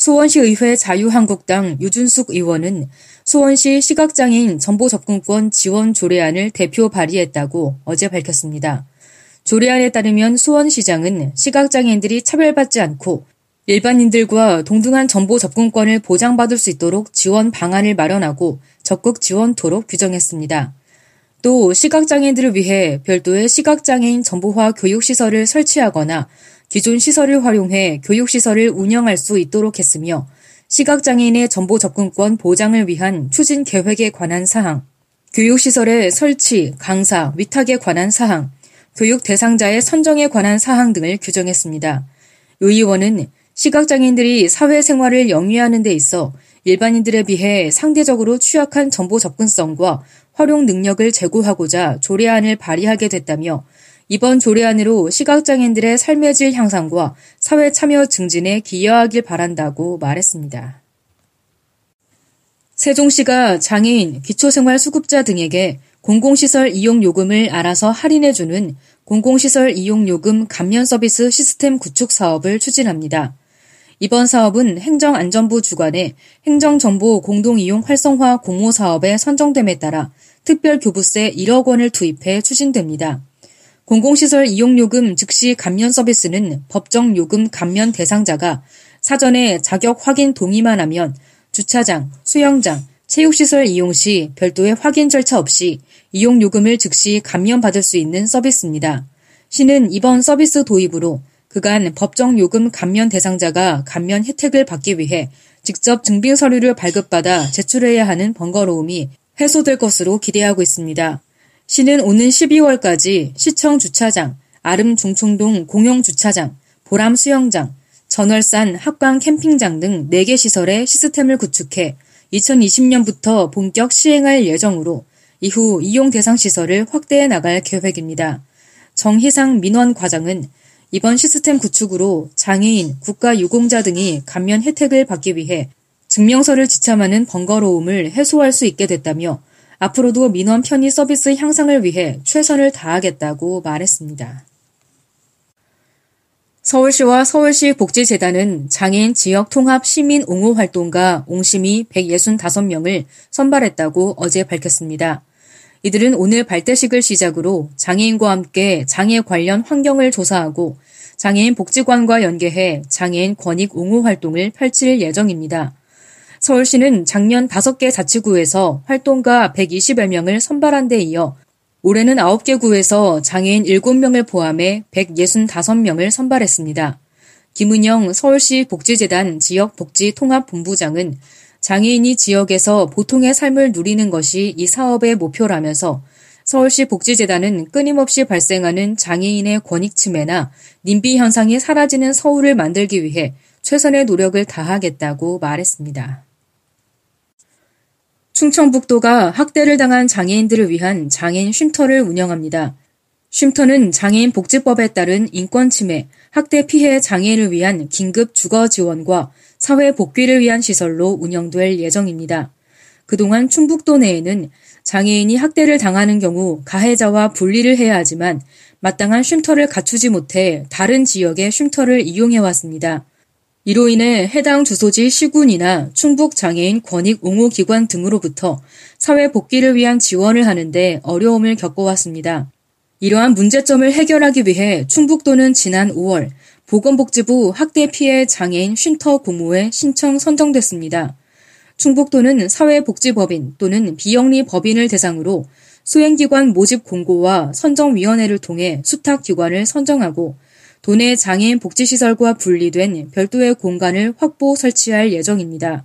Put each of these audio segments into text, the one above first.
수원시 의회 자유한국당 유준숙 의원은 수원시 시각장애인 정보 접근권 지원 조례안을 대표 발의했다고 어제 밝혔습니다. 조례안에 따르면 수원시장은 시각장애인들이 차별받지 않고 일반인들과 동등한 정보 접근권을 보장받을 수 있도록 지원 방안을 마련하고 적극 지원토록 규정했습니다. 또 시각장애인들을 위해 별도의 시각장애인 정보화 교육시설을 설치하거나 기존 시설을 활용해 교육시설을 운영할 수 있도록 했으며 시각장애인의 정보 접근권 보장을 위한 추진 계획에 관한 사항, 교육시설의 설치, 강사, 위탁에 관한 사항, 교육 대상자의 선정에 관한 사항 등을 규정했습니다. 요 의원은 시각장애인들이 사회생활을 영위하는 데 있어 일반인들에 비해 상대적으로 취약한 정보 접근성과 활용 능력을 제고하고자 조례안을 발의하게 됐다며 이번 조례안으로 시각장애인들의 삶의 질 향상과 사회 참여 증진에 기여하길 바란다고 말했습니다. 세종시가 장애인, 기초생활수급자 등에게 공공시설 이용 요금을 알아서 할인해주는 공공시설 이용 요금 감면 서비스 시스템 구축 사업을 추진합니다. 이번 사업은 행정안전부 주관의 행정정보 공동이용 활성화 공모 사업에 선정됨에 따라 특별교부세 1억 원을 투입해 추진됩니다. 공공시설 이용요금 즉시 감면 서비스는 법정 요금 감면 대상자가 사전에 자격 확인 동의만 하면 주차장, 수영장, 체육시설 이용 시 별도의 확인 절차 없이 이용요금을 즉시 감면받을 수 있는 서비스입니다. 시는 이번 서비스 도입으로 그간 법정 요금 감면 대상자가 감면 혜택을 받기 위해 직접 증빙 서류를 발급받아 제출해야 하는 번거로움이 해소될 것으로 기대하고 있습니다. 시는 오는 12월까지 시청 주차장, 아름 중충동 공용 주차장, 보람 수영장, 전월산 합강 캠핑장 등 4개 시설의 시스템을 구축해 2020년부터 본격 시행할 예정으로 이후 이용 대상 시설을 확대해 나갈 계획입니다. 정희상 민원 과장은 이번 시스템 구축으로 장애인, 국가유공자 등이 감면 혜택을 받기 위해 증명서를 지참하는 번거로움을 해소할 수 있게 됐다며 앞으로도 민원 편의 서비스 향상을 위해 최선을 다하겠다고 말했습니다. 서울시와 서울시 복지재단은 장애인 지역 통합 시민 옹호 활동가 옹심이 165명을 선발했다고 어제 밝혔습니다. 이들은 오늘 발대식을 시작으로 장애인과 함께 장애 관련 환경을 조사하고 장애인 복지관과 연계해 장애인 권익 옹호 활동을 펼칠 예정입니다. 서울시는 작년 5개 자치구에서 활동가 120여 명을 선발한 데 이어 올해는 9개 구에서 장애인 7명을 포함해 165명을 선발했습니다. 김은영 서울시 복지재단 지역복지통합본부장은 장애인이 지역에서 보통의 삶을 누리는 것이 이 사업의 목표라면서 서울시 복지재단은 끊임없이 발생하는 장애인의 권익 침해나 님비 현상이 사라지는 서울을 만들기 위해 최선의 노력을 다하겠다고 말했습니다. 충청북도가 학대를 당한 장애인들을 위한 장애인 쉼터를 운영합니다. 쉼터는 장애인 복지법에 따른 인권 침해, 학대 피해 장애인을 위한 긴급 주거 지원과 사회 복귀를 위한 시설로 운영될 예정입니다. 그동안 충북도 내에는 장애인이 학대를 당하는 경우 가해자와 분리를 해야 하지만 마땅한 쉼터를 갖추지 못해 다른 지역의 쉼터를 이용해 왔습니다. 이로 인해 해당 주소지 시군이나 충북 장애인 권익 옹호 기관 등으로부터 사회 복귀를 위한 지원을 하는데 어려움을 겪어왔습니다. 이러한 문제점을 해결하기 위해 충북도는 지난 5월 보건복지부 학대 피해 장애인 쉼터 공모에 신청 선정됐습니다. 충북도는 사회복지법인 또는 비영리 법인을 대상으로 수행기관 모집 공고와 선정위원회를 통해 수탁기관을 선정하고 도내 장애인 복지시설과 분리된 별도의 공간을 확보 설치할 예정입니다.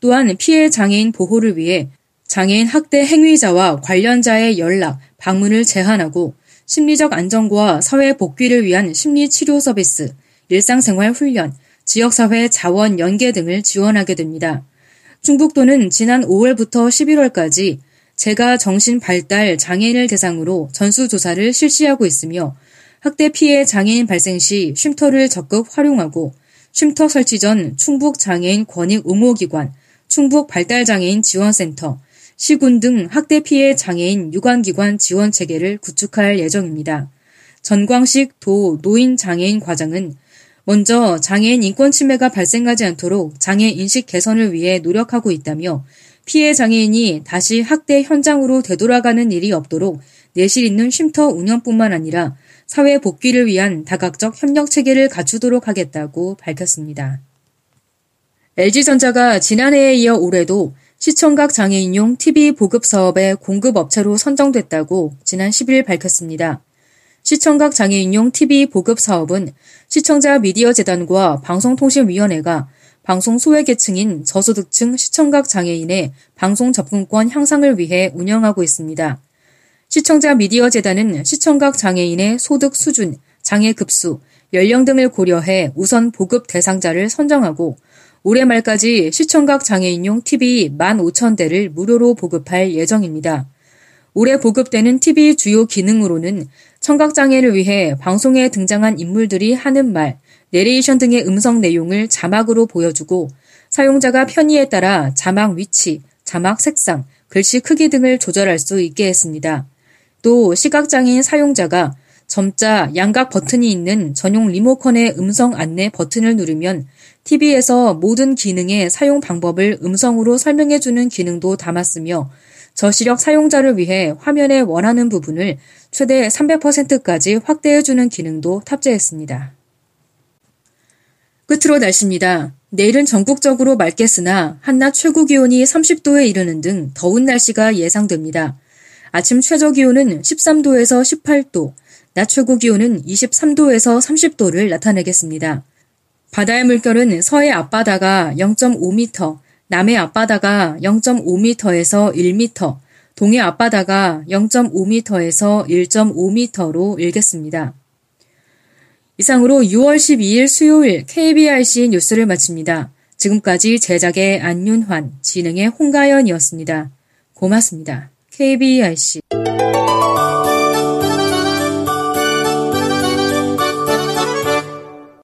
또한 피해 장애인 보호를 위해 장애인 학대 행위자와 관련자의 연락, 방문을 제한하고 심리적 안정과 사회 복귀를 위한 심리치료 서비스, 일상생활 훈련, 지역사회 자원 연계 등을 지원하게 됩니다. 충북도는 지난 5월부터 11월까지 재가 정신 발달 장애인을 대상으로 전수조사를 실시하고 있으며 학대 피해 장애인 발생 시 쉼터를 적극 활용하고 쉼터 설치 전 충북 장애인 권익 옹호 기관, 충북 발달 장애인 지원센터, 시군 등 학대 피해 장애인 유관기관 지원 체계를 구축할 예정입니다. 전광식 도 노인 장애인 과장은 먼저 장애인 인권 침해가 발생하지 않도록 장애 인식 개선을 위해 노력하고 있다며 피해 장애인이 다시 학대 현장으로 되돌아가는 일이 없도록 내실 있는 쉼터 운영뿐만 아니라 사회 복귀를 위한 다각적 협력 체계를 갖추도록 하겠다고 밝혔습니다. LG전자가 지난해에 이어 올해도 시청각 장애인용 TV 보급 사업의 공급업체로 선정됐다고 지난 10일 밝혔습니다. 시청각 장애인용 TV 보급 사업은 시청자 미디어 재단과 방송통신위원회가 방송 소외계층인 저소득층 시청각 장애인의 방송 접근권 향상을 위해 운영하고 있습니다. 시청자 미디어 재단은 시청각 장애인의 소득 수준, 장애 급수, 연령 등을 고려해 우선 보급 대상자를 선정하고 올해 말까지 시청각 장애인용 TV 15,000대를 무료로 보급할 예정입니다. 올해 보급되는 TV 주요 기능으로는 청각장애를 위해 방송에 등장한 인물들이 하는 말, 내레이션 등의 음성 내용을 자막으로 보여주고 사용자가 편의에 따라 자막 위치, 자막 색상, 글씨 크기 등을 조절할 수 있게 했습니다. 또 시각장애인 사용자가 점자 양각 버튼이 있는 전용 리모컨의 음성 안내 버튼을 누르면 TV에서 모든 기능의 사용 방법을 음성으로 설명해주는 기능도 담았으며 저시력 사용자를 위해 화면에 원하는 부분을 최대 300%까지 확대해주는 기능도 탑재했습니다. 끝으로 날씨입니다. 내일은 전국적으로 맑겠으나 한낮 최고 기온이 30도에 이르는 등 더운 날씨가 예상됩니다. 아침 최저 기온은 13도에서 18도, 낮 최고 기온은 23도에서 30도를 나타내겠습니다. 바다의 물결은 서해 앞바다가 0.5m, 남해 앞바다가 0.5m에서 1m, 동해 앞바다가 0.5m에서 1.5m로 일겠습니다. 이상으로 6월 12일 수요일 KBRC 뉴스를 마칩니다. 지금까지 제작의 안윤환, 진행의 홍가연이었습니다. 고맙습니다. KBRC